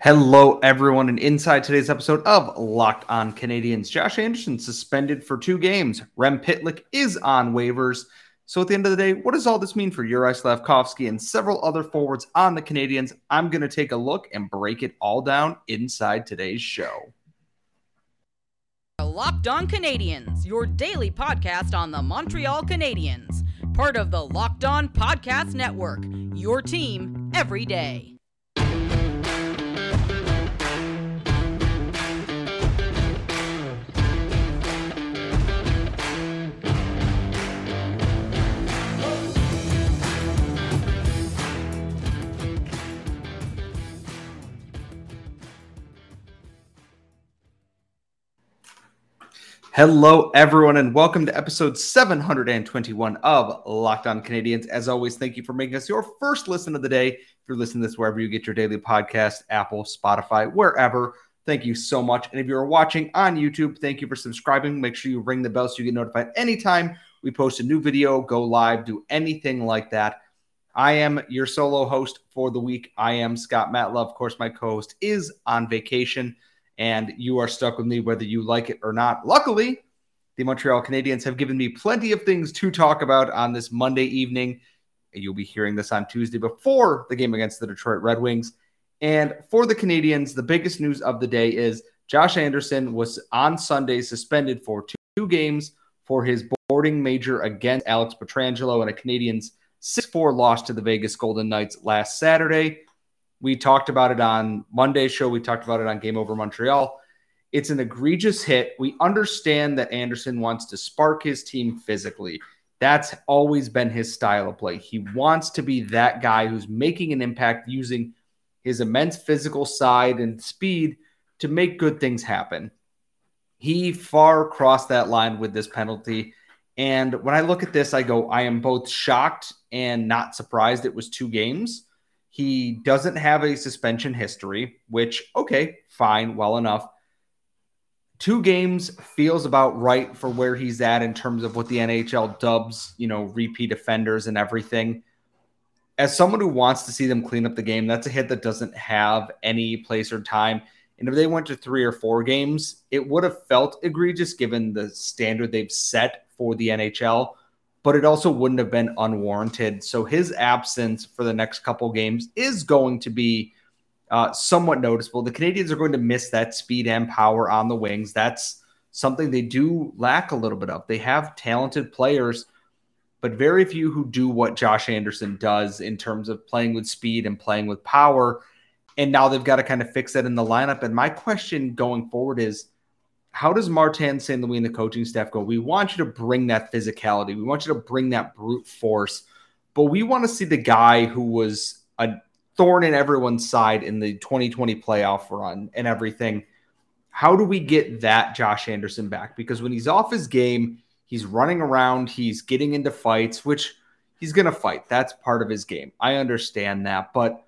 Hello, everyone, and inside today's episode of Locked On Canadiens, Josh Anderson suspended for two games. Rem Pitlick is on waivers. So at the end of the day, what does all this mean for Uri Slafkovsky and several other forwards on the Canadiens? I'm going to take a look and break it all down inside today's show. Locked On Canadiens, your daily podcast on the Montreal Canadiens, part of the Locked On Podcast Network. Your team every day. Hello, everyone, and welcome to episode 721 of Locked On Canadiens. As always, thank you for making us your first listen of the day. If you're listening this wherever you get your daily podcast, Apple, Spotify, wherever, thank you so much. And if you're watching on YouTube, thank you for subscribing. Make sure you ring the bell so you get notified anytime we post a new video, go live, do anything like that. I am your solo host for the week. I am Scott Matla. Of course, my co host is on vacation and you are stuck with me whether you like it or not. Luckily, the Montreal Canadiens have given me plenty of things to talk about on this Monday evening. You'll be hearing this on Tuesday before the game against the Detroit Red Wings. And for the Canadiens, the biggest news of the day is Josh Anderson was on Sunday suspended for two, games for his boarding major against Alex Pietrangelo and a Canadiens 6 4 loss to the Vegas Golden Knights last Saturday. We talked about it on Monday's show. We talked about it on Game Over Montreal. It's an egregious hit. We understand that Anderson wants to spark his team physically. That's always been his style of play. He wants to be that guy who's making an impact using his immense physical side and speed to make good things happen. He far crossed that line with this penalty. And when I look at this, I go, I am both shocked and not surprised it was two games he doesn't have a suspension history, which, okay, fine, well enough. Two games feels about right for where he's at in terms of what the NHL dubs, you know, repeat offenders and everything. As someone who wants to see them clean up the game, that's a hit that doesn't have any place or time. And if they went to three or four games, it would have felt egregious given the standard they've set for the NHL but it also wouldn't have been unwarranted. So his absence for the next couple games is going to be uh, somewhat noticeable. The Canadiens are going to miss that speed and power on the wings. That's something they do lack a little bit of. They have talented players, but very few who do what Josh Anderson does in terms of playing with speed and playing with power. And now they've got to kind of fix that in the lineup. And my question going forward is how does Martin St. Louis and the coaching staff go? We want you to bring that physicality. We want you to bring that brute force, but we want to see the guy who was a thorn in everyone's side in the 2020 playoff run and everything. How do we get that Josh Anderson back? Because when he's off his game, he's running around, he's getting into fights, which he's going to fight. That's part of his game. I understand that. But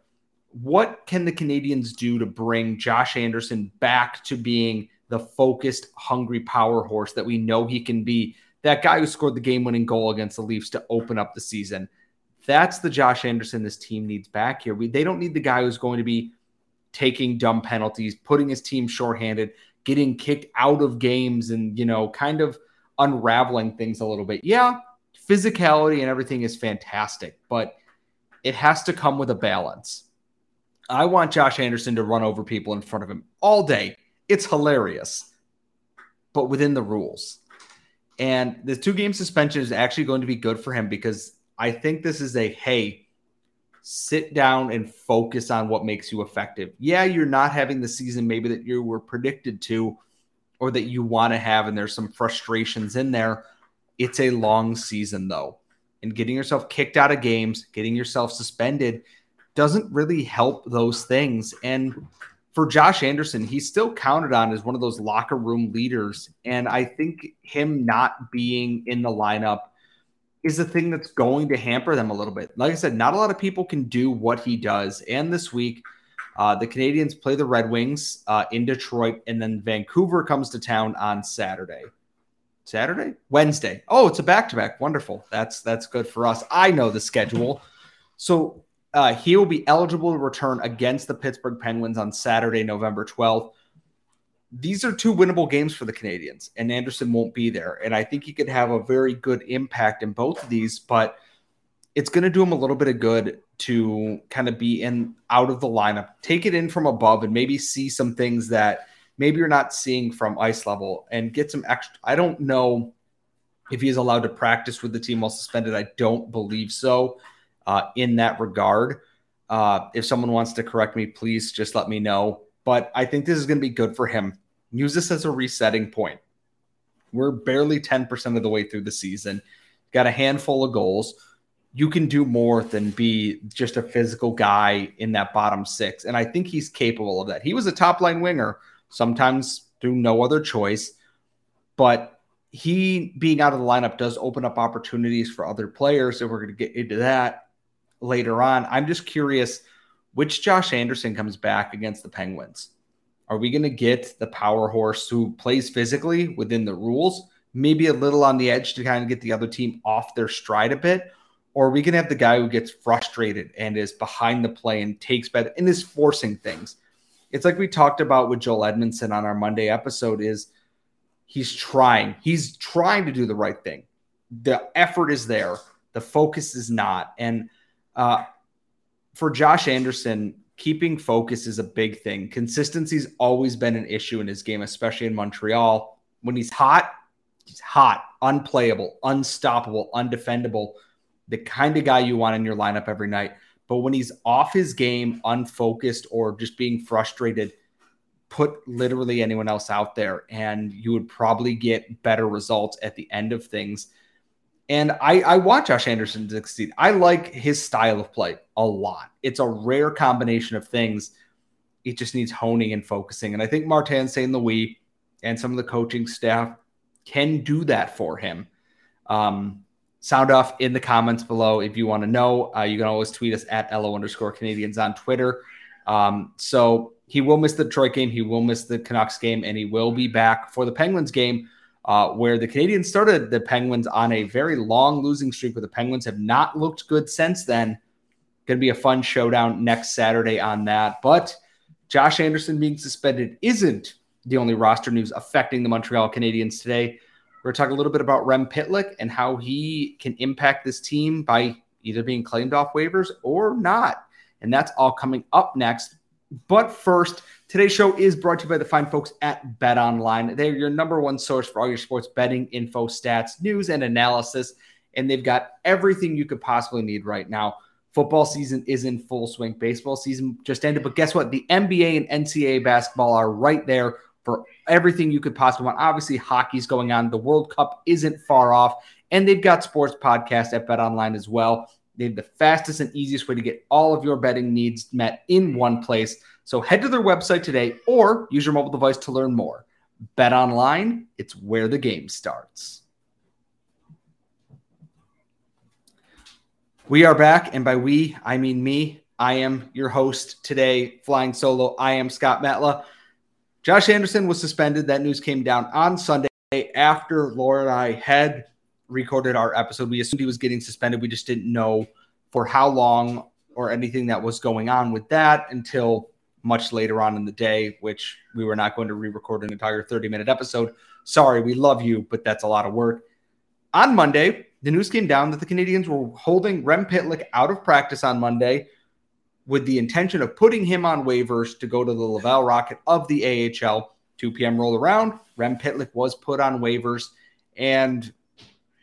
what can the Canadiens do to bring Josh Anderson back to being the focused, hungry power horse that we know he can be. That guy who scored the game winning goal against the Leafs to open up the season. That's the Josh Anderson this team needs back here. We, they don't need the guy who's going to be taking dumb penalties, putting his team shorthanded, getting kicked out of games, and, you know, kind of unraveling things a little bit. Yeah, physicality and everything is fantastic, but it has to come with a balance. I want Josh Anderson to run over people in front of him all day it's hilarious, but within the rules. And the two game suspension is actually going to be good for him because I think this is a hey, sit down and focus on what makes you effective. Yeah, you're not having the season maybe that you were predicted to or that you want to have, and there's some frustrations in there. It's a long season though. And getting yourself kicked out of games, getting yourself suspended doesn't really help those things. And for Josh Anderson, he's still counted on as one of those locker room leaders. And I think him not being in the lineup is the thing that's going to hamper them a little bit. Like I said, not a lot of people can do what he does. And this week, uh, the Canadiens play the Red Wings uh, in Detroit, and then Vancouver comes to town on Saturday. Saturday, Wednesday. Oh, it's a back to back. Wonderful. That's that's good for us. I know the schedule. So Uh, he will be eligible to return against the Pittsburgh Penguins on Saturday, November 12th. These are two winnable games for the Canadiens, and Anderson won't be there. And I think he could have a very good impact in both of these, but it's going to do him a little bit of good to kind of be in out of the lineup, take it in from above, and maybe see some things that maybe you're not seeing from ice level and get some extra. I don't know if he is allowed to practice with the team while suspended. I don't believe so uh, in that regard. Uh, if someone wants to correct me, please just let me know. But I think this is going to be good for him. Use this as a resetting point. We're barely 10% of the way through the season, got a handful of goals. You can do more than be just a physical guy in that bottom six. And I think he's capable of that. He was a top line winger, sometimes through no other choice. But he being out of the lineup does open up opportunities for other players. And we're going to get into that later on. I'm just curious which Josh Anderson comes back against the Penguins. Are we going to get the power horse who plays physically within the rules, maybe a little on the edge to kind of get the other team off their stride a bit? Or are we going to have the guy who gets frustrated and is behind the play and takes better and is forcing things? It's like we talked about with Joel Edmundson on our Monday episode is he's trying. He's trying to do the right thing. The effort is there. The focus is not. And uh, for Josh Anderson, keeping focus is a big thing. Consistency's always been an issue in his game, especially in Montreal. When he's hot, he's hot, unplayable, unstoppable, undefendable, the kind of guy you want in your lineup every night. But when he's off his game, unfocused, or just being frustrated, put literally anyone else out there, and you would probably get better results at the end of things and I, I want Josh Anderson to succeed. I like his style of play a lot. It's a rare combination of things. It just needs honing and focusing. And I think Martin St. Louis and some of the coaching staff can do that for him. Um, sound off in the comments below if you want to know. Uh, you can always tweet us at LO underscore Canadiens on Twitter. Um, so he will miss the Detroit game. He will miss the Canucks game, and he will be back for the Penguins game uh, where the Canadiens started the Penguins on a very long losing streak, where the Penguins have not looked good since then. Going to be a fun showdown next Saturday on that. But Josh Anderson being suspended isn't the only roster news affecting the Montreal Canadiens today. We're going to talk a little bit about Rem Pitlick and how he can impact this team by either being claimed off waivers or not. And that's all coming up next. But first, today's show is brought to you by the fine folks at Bet Online. They're your number one source for all your sports betting info, stats, news, and analysis. And they've got everything you could possibly need right now. Football season is in full swing. Baseball season just ended. But guess what? The NBA and NCAA basketball are right there for everything you could possibly want. Obviously, hockey's going on. The World Cup isn't far off. And they've got sports podcasts at Bet Online as well. They have the fastest and easiest way to get all of your betting needs met in one place. So head to their website today or use your mobile device to learn more. Bet online, it's where the game starts. We are back, and by we, I mean me. I am your host today, flying solo. I am Scott Matla. Josh Anderson was suspended. That news came down on Sunday after Laura and I had recorded our episode, we assumed he was getting suspended. We just didn't know for how long or anything that was going on with that until much later on in the day, which we were not going to re record an entire 30 minute episode. Sorry, we love you, but that's a lot of work. On Monday, the news came down that the Canadiens were holding Rem Pitlick out of practice on Monday with the intention of putting him on waivers to go to the Laval Rocket of the AHL. 2 p.m. roll around. Rem Pitlick was put on waivers. And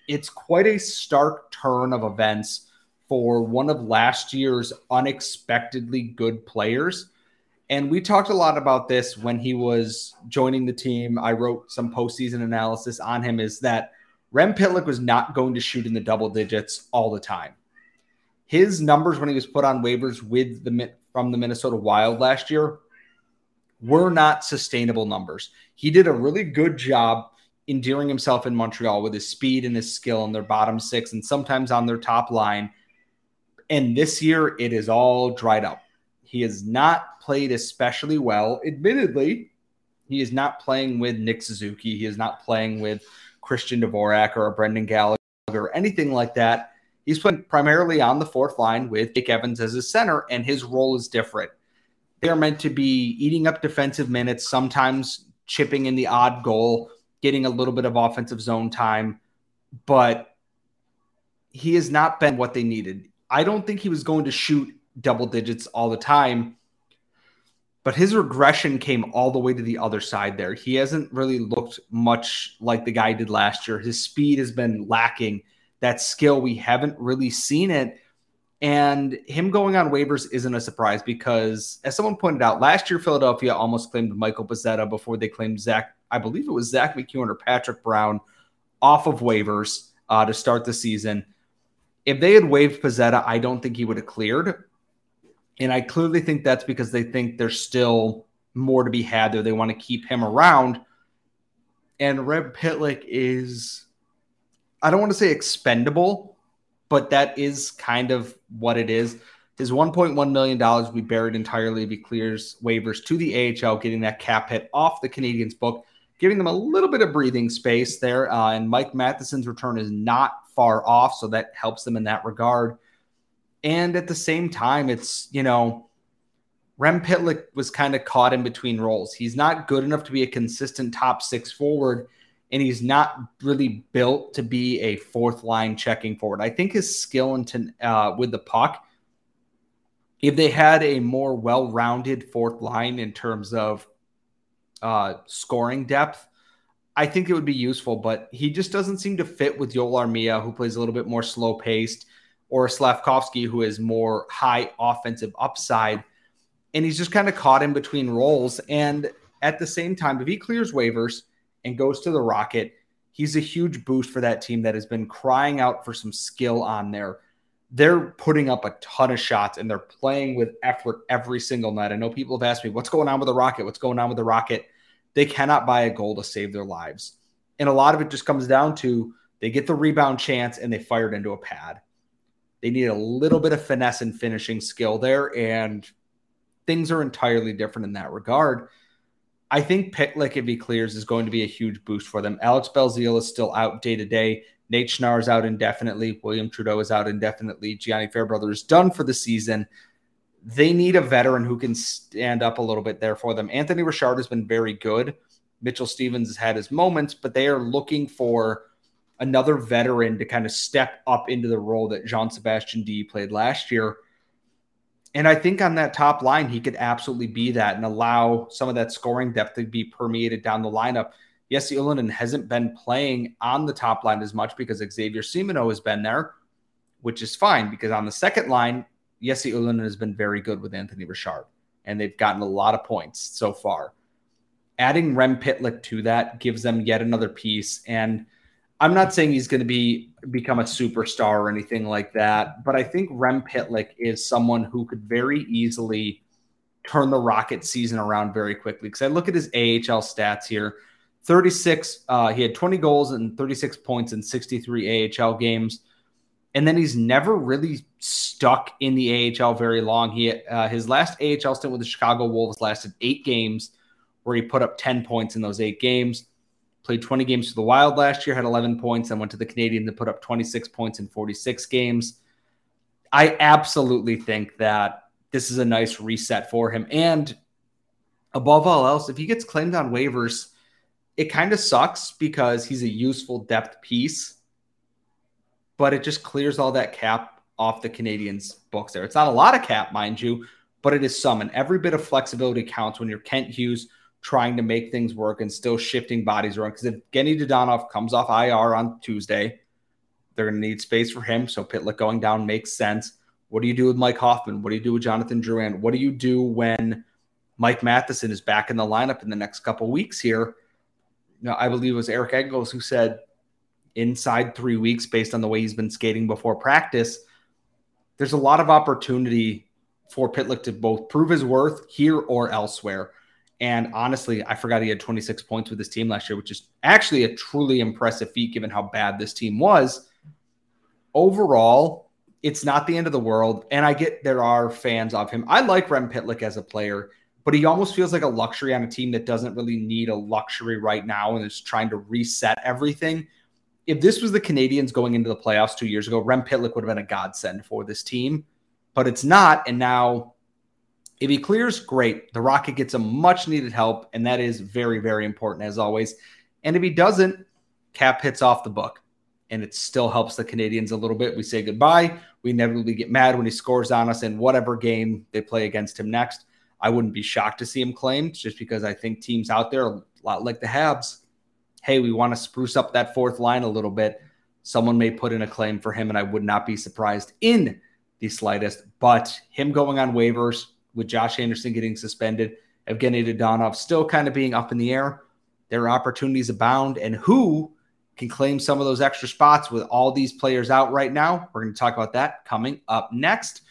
it's quite a stark turn of events for one of last year's unexpectedly good players. And we talked a lot about this when he was joining the team. I wrote some postseason analysis on him is that Rem Pitlick was not going to shoot in the double digits all the time. His numbers when he was put on waivers with the from the Minnesota Wild last year were not sustainable numbers. He did a really good job endearing himself in Montreal with his speed and his skill in their bottom six and sometimes on their top line. And this year, it is all dried up. He is not played especially well. Admittedly, he is not playing with Nick Suzuki. He is not playing with Christian Dvorak or Brendan Gallagher or anything like that. he's playing primarily on the fourth line with Jake Evans as his center, and his role is different. They're meant to be eating up defensive minutes, sometimes chipping in the odd goal, getting a little bit of offensive zone time, but he has not been what they needed. I don't think he was going to shoot double digits all the time, but his regression came all the way to the other side there. He hasn't really looked much like the guy did last year. His speed has been lacking. That skill, we haven't really seen it. And him going on waivers isn't a surprise because, as someone pointed out, last year Philadelphia almost claimed Michael Pezzetta before they claimed Zach, I believe it was Zack MacEwen or Patrick Brown off of waivers uh, to start the season. If they had waived Pezzetta, I don't think he would have cleared. And I clearly think that's because they think there's still more to be had there. They want to keep him around. And Rem Pitlick is, I don't want to say expendable, but that is kind of what it is. His $1.1 million will be buried entirely if he clears waivers to the AHL, getting that cap hit off the Canadiens book, giving them a little bit of breathing space there. Uh, and Mike Matheson's return is not far off, so that helps them in that regard. And at the same time, it's, you know, Rem Pitlick was kind of caught in between roles. He's not good enough to be a consistent top six forward, and he's not really built to be a fourth line checking forward. I think his skill into, uh, with the puck, if they had a more well rounded fourth line in terms of uh, scoring depth, I think it would be useful, but he just doesn't seem to fit with Joel Armia, who plays a little bit more slow paced, or Slafkovsky, who is more high offensive upside. And he's just kind of caught in between roles. And at the same time, if he clears waivers and goes to the Rocket, he's a huge boost for that team that has been crying out for some skill on there. They're putting up a ton of shots and they're playing with effort every single night. I know people have asked me, what's going on with the Rocket? What's going on with the Rocket? they cannot buy a goal to save their lives. And a lot of it just comes down to they get the rebound chance and they fire it into a pad. They need a little bit of finesse and finishing skill there, and things are entirely different in that regard. I think Pitlick, if he clears, is going to be a huge boost for them. Alex Belzile is still out day to day. Nate Schnarr is out indefinitely. William Trudeau is out indefinitely. Gianni Fairbrother is done for the season they need a veteran who can stand up a little bit there for them. Anthony Richard has been very good. Mitchell Stevens has had his moments, but they are looking for another veteran to kind of step up into the role that Jean Sebastien Dea played last year. And I think on that top line, he could absolutely be that and allow some of that scoring depth to be permeated down the lineup. Jesse Ylönen hasn't been playing on the top line as much because Xavier Simoneau has been there, which is fine because on the second line, Jesse Ylönen has been very good with Anthony Richard, and they've gotten a lot of points so far. Adding Rem Pitlick to that gives them yet another piece. And I'm not saying he's going to be become a superstar or anything like that, but I think Rem Pitlick is someone who could very easily turn the Rocket season around very quickly. Because I look at his AHL stats here 36, uh, he had 20 goals and 36 points in 63 AHL games and then he's never really stuck in the AHL very long. He uh, his last AHL stint with the Chicago Wolves lasted eight games, where he put up ten points in those eight games. Played 20 games for the Wild last year, had 11 points, and went to the Canadian to put up 26 points in 46 games. I absolutely think that this is a nice reset for him. And above all else, if he gets claimed on waivers, it kind of sucks because he's a useful depth piece but it just clears all that cap off the Canadiens' books there. It's not a lot of cap, mind you, but it is some. And every bit of flexibility counts when you're Kent Hughes trying to make things work and still shifting bodies around. Because if Genny Dadonov comes off IR on Tuesday, they're going to need space for him. So Pitlick going down makes sense. What do you do with Mike Hoffman? What do you do with Jonathan Drouin? What do you do when Mike Matheson is back in the lineup in the next couple weeks here? Know, I believe it was Eric Engels who said inside three weeks based on the way he's been skating before practice, there's a lot of opportunity for Pitlick to both prove his worth here or elsewhere. And honestly, I forgot he had 26 points with his team last year, which is actually a truly impressive feat given how bad this team was. Overall, it's not the end of the world. And I get there are fans of him. I like Rem Pitlick as a player, but he almost feels like a luxury on a team that doesn't really need a luxury right now and is trying to reset everything if this was the Canadiens going into the playoffs two years ago, Rem Pitlick would have been a godsend for this team, but it's not. And now, if he clears, great. The Rocket gets a much needed help, and that is very, very important as always. And if he doesn't, Cap hits off the book, and it still helps the Canadiens a little bit. We say goodbye. We inevitably get mad when he scores on us in whatever game they play against him next. I wouldn't be shocked to see him claimed just because I think teams out there, a lot like the Habs, hey, we want to spruce up that fourth line a little bit. Someone may put in a claim for him, and I would not be surprised in the slightest. But him going on waivers with Josh Anderson getting suspended, Evgeny Dadonov still kind of being up in the air. There are opportunities abound, and who can claim some of those extra spots with all these players out right now? We're going to talk about that coming up next.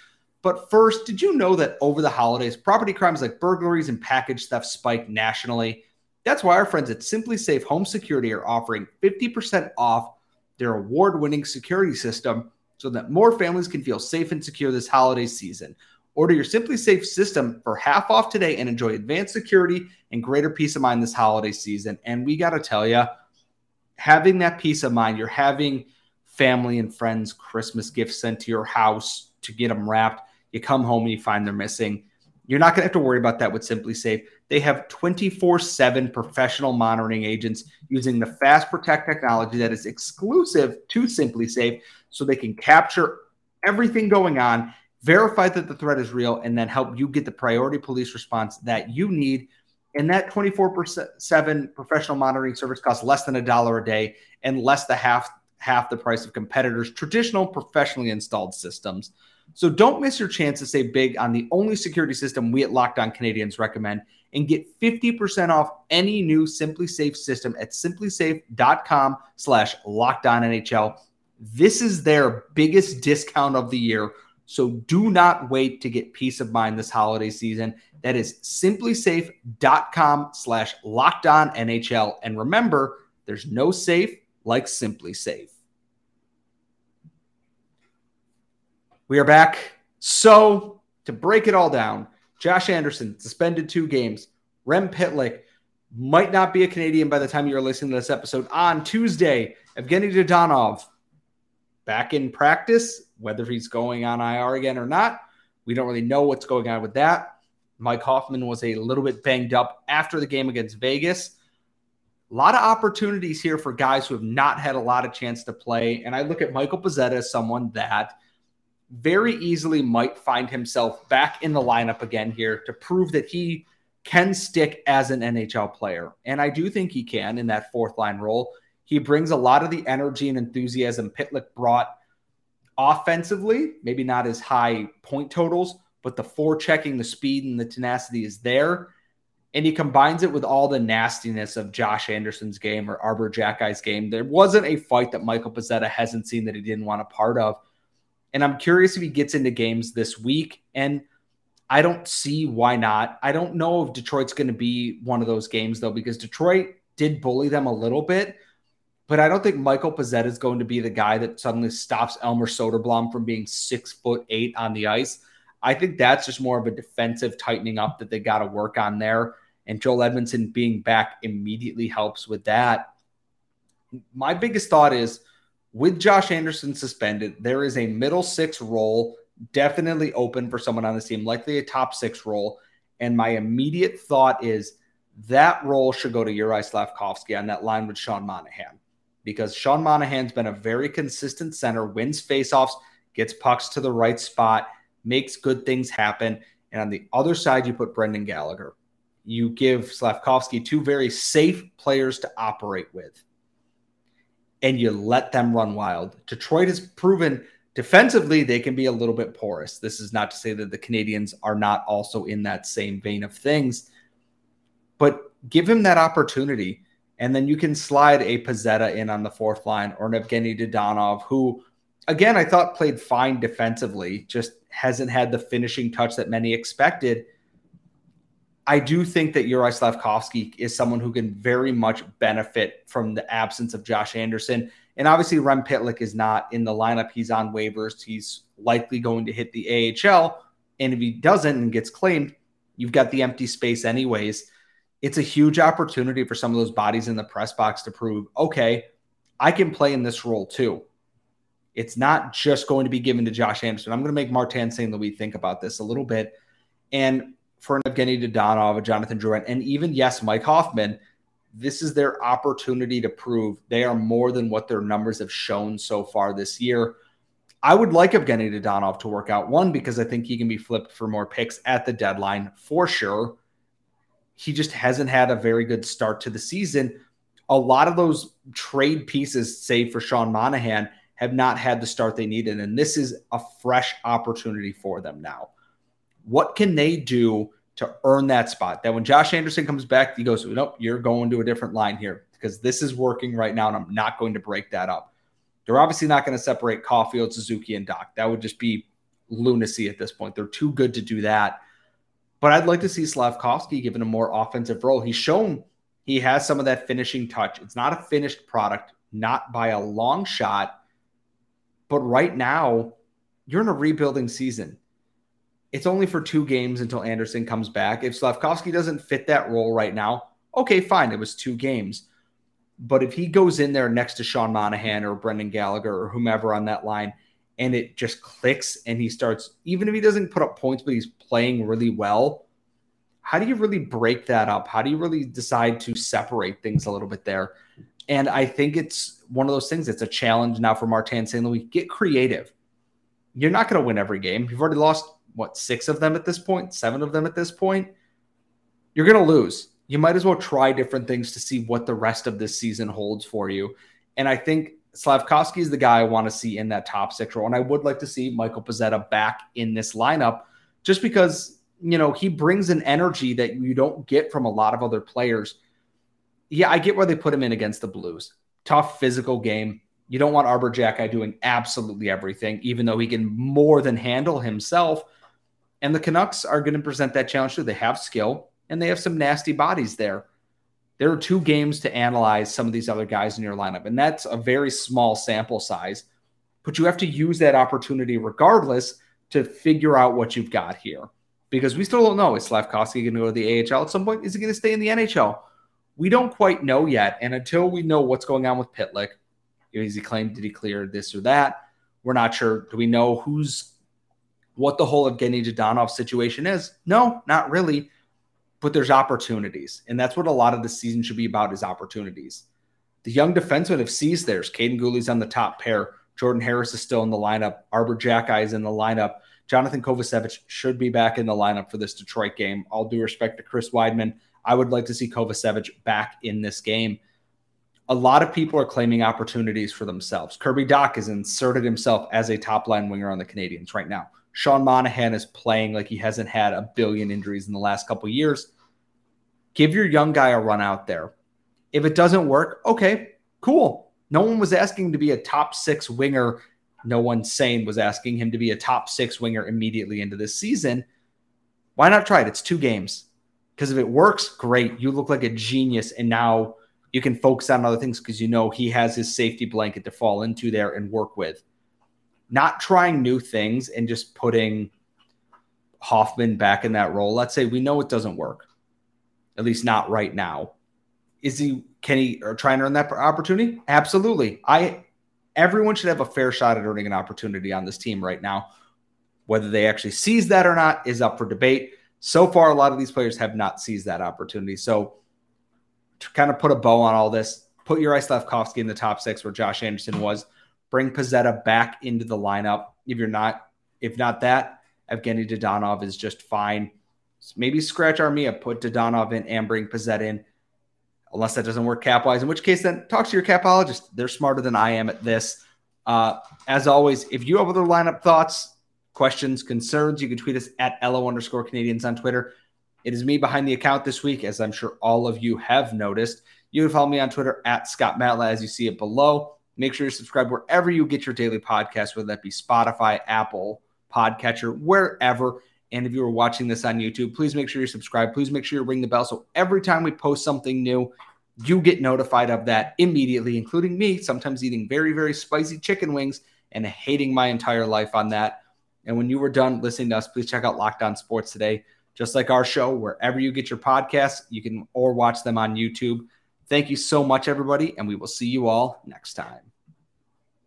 But first, did you know that over the holidays, property crimes like burglaries and package theft spiked nationally? That's why our friends at SimpliSafe Home Security are offering 50% off their award winning security system so that more families can feel safe and secure this holiday season. Order your SimpliSafe system for half off today and enjoy advanced security and greater peace of mind this holiday season. And we got to tell you, having that peace of mind, you're having family and friends Christmas gifts sent to your house to get them wrapped. You come home and you find they're missing. You're not going to have to worry about that with SimpliSafe. They have 24 7 professional monitoring agents using the Fast Protect technology that is exclusive to SimpliSafe so they can capture everything going on, verify that the threat is real, and then help you get the priority police response that you need. And that 24 7 professional monitoring service costs less than a dollar a day and less than half half the price of competitors' traditional professionally installed systems. So don't miss your chance to save big on the only security system we at Locked On Canadiens recommend and get 50% off any new SimpliSafe system at simplisafe.com slash NHL. This is their biggest discount of the year. So do not wait to get peace of mind this holiday season. That is simplisafe.com slash NHL. And remember, there's no safe like SimpliSafe. We are back. So, to break it all down, Josh Anderson suspended two games. Rem Pitlick might not be a Canadian by the time you're listening to this episode on Tuesday. Evgeny Dadonov back in practice, whether he's going on IR again or not. We don't really know what's going on with that. Mike Hoffman was a little bit banged up after the game against Vegas. A lot of opportunities here for guys who have not had a lot of chance to play. And I look at Michael Pezzetta as someone that very easily might find himself back in the lineup again here to prove that he can stick as an NHL player. And I do think he can in that fourth line role. He brings a lot of the energy and enthusiasm Pitlick brought offensively, maybe not as high point totals, but the forechecking, the speed, and the tenacity is there. And he combines it with all the nastiness of Josh Anderson's game or Arber Xhekaj's game. There wasn't a fight that Michael Pezzetta hasn't seen that he didn't want a part of. And I'm curious if he gets into games this week. And I don't see why not. I don't know if Detroit's going to be one of those games, though, because Detroit did bully them a little bit. But I don't think Michael Pezzetta is going to be the guy that suddenly stops Elmer Soderblom from being six foot eight on the ice. I think that's just more of a defensive tightening up that they got to work on there. And Joel Edmundson being back immediately helps with that. My biggest thought is with Josh Anderson suspended, there is a middle six role definitely open for someone on the team, likely a top six role. And my immediate thought is that role should go to Uri Slafkovsky on that line with Sean Monahan because Sean Monahan's been a very consistent center, wins faceoffs, gets pucks to the right spot, makes good things happen. And on the other side, you put Brendan Gallagher. You give Slafkovsky two very safe players to operate with and you let them run wild. Detroit has proven defensively they can be a little bit porous. This is not to say that the Canadiens are not also in that same vein of things, but give him that opportunity. And then you can slide a Pezzetta in on the fourth line or an Evgeny Dadonov, who, again, I thought played fine defensively, just hasn't had the finishing touch that many expected. I do think that Uri Slafkovsky is someone who can very much benefit from the absence of Josh Anderson. And obviously, Rem Pitlick is not in the lineup. He's on waivers. He's likely going to hit the AHL. And if he doesn't and gets claimed, you've got the empty space, anyways. It's a huge opportunity for some of those bodies in the press box to prove, okay, I can play in this role too. It's not just going to be given to Josh Anderson. I'm going to make Martin St. Louis think about this a little bit. And for an Evgeny Dadonov, a Jonathan Drouin, and even, yes, Mike Hoffman, this is their opportunity to prove they are more than what their numbers have shown so far this year. I would like Evgeny Dadonov to work out. One, because I think he can be flipped for more picks at the deadline for sure. He just hasn't had a very good start to the season. A lot of those trade pieces, save for Sean Monahan, have not had the start they needed. And this is a fresh opportunity for them now. What can they do to earn that spot? That when Josh Anderson comes back, he goes, Nope, you're going to a different line here because this is working right now, and I'm not going to break that up. They're obviously not going to separate Caufield, Suzuki, and Dach. That would just be lunacy at this point. They're too good to do that. But I'd like to see Slafkovsky given a more offensive role. He's shown he has some of that finishing touch. It's not a finished product, not by a long shot. But right now, you're in a rebuilding season. It's only for two games until Anderson comes back. If Slafkovsky doesn't fit that role right now, okay, fine. It was two games. But if he goes in there next to Sean Monahan or Brendan Gallagher or whomever on that line, and it just clicks and he starts, even if he doesn't put up points, but he's playing really well, how do you really break that up? How do you really decide to separate things a little bit there? And I think it's one of those things. It's a challenge now for Martin St. Louis. Get creative. You're not going to win every game. You've already lost, what, six of them at this point, seven of them at this point. You're going to lose you might as well try different things to see what the rest of this season holds for you. And I think Slafkovsky is the guy I want to see in that top six role. And I would like to see Michael Pezzetta back in this lineup just because, you know, he brings an energy that you don't get from a lot of other players. Yeah, I get where they put him in against the Blues. Tough physical game. You don't want Arber Xhekaj doing absolutely everything, even though he can more than handle himself. And the Canucks are going to present that challenge too. They have skill and they have some nasty bodies there. There are two games to analyze some of these other guys in your lineup, and that's a very small sample size. But you have to use that opportunity regardless to figure out what you've got here. Because we still don't know. Is Slafkovsky going to go to the AHL at some point? Is he going to stay in the NHL? We don't quite know yet. And until we know what's going on with Pitlick, is he claimed, did he clear this or that? We're not sure. Do we know who's what the whole of Evgeny Dadonov situation is? No, not really but there's opportunities. And that's what a lot of the season should be about is opportunities. The young defensemen have seized theirs. Kaiden Guhle's on the top pair. Jordan Harris is still in the lineup. Arber Xhekaj is in the lineup. Jonathan Kovacevic should be back in the lineup for this Detroit game. All due respect to Chris Wideman, I would like to see Kovacevic back in this game. A lot of people are claiming opportunities for themselves. Kirby Dach has inserted himself as a top line winger on the Canadiens right now. Sean Monahan is playing like he hasn't had a billion injuries in the last couple years. Give your young guy a run out there. If it doesn't work, okay, cool. No one was asking to be a top six winger. No one sane was asking him to be a top six winger immediately into this season. Why not try it? It's two games. Because if it works, great. You look like a genius. And now you can focus on other things because you know he has his safety blanket to fall into there and work with not trying new things and just putting Hoffman back in that role. Let's say we know it doesn't work, at least not right now. Is he can he or try and earn that opportunity? Absolutely. I everyone should have a fair shot at earning an opportunity on this team right now. Whether they actually seize that or not is up for debate. So far, a lot of these players have not seized that opportunity. So to kind of put a bow on all this, put Juraj Slafkovsky in the top six where Josh Anderson was Bring Pezzetta back into the lineup. If you're not, if not that, Evgeny Dadonov is just fine. Maybe scratch Armia, put Dadonov in and bring Pezzetta in. Unless that doesn't work cap wise, in which case then talk to your capologist. They're smarter than I am at this. Uh, as always, if you have other lineup thoughts, questions, concerns, you can tweet us at LO underscore Canadiens on Twitter. It is me behind the account this week, as I'm sure all of you have noticed. You can follow me on Twitter at Scott Matla, as you see it below. Make sure you subscribe wherever you get your daily podcast, whether that be Spotify, Apple, Podcatcher, wherever. And if you are watching this on YouTube, please make sure you subscribe. Please make sure you ring the bell so every time we post something new, you get notified of that immediately, including me, sometimes eating very, very spicy chicken wings and hating my entire life on that. And when you were done listening to us, please check out Locked On Sports today. Just like our show, wherever you get your podcasts, you can or watch them on YouTube. Thank you so much, everybody, and we will see you all next time.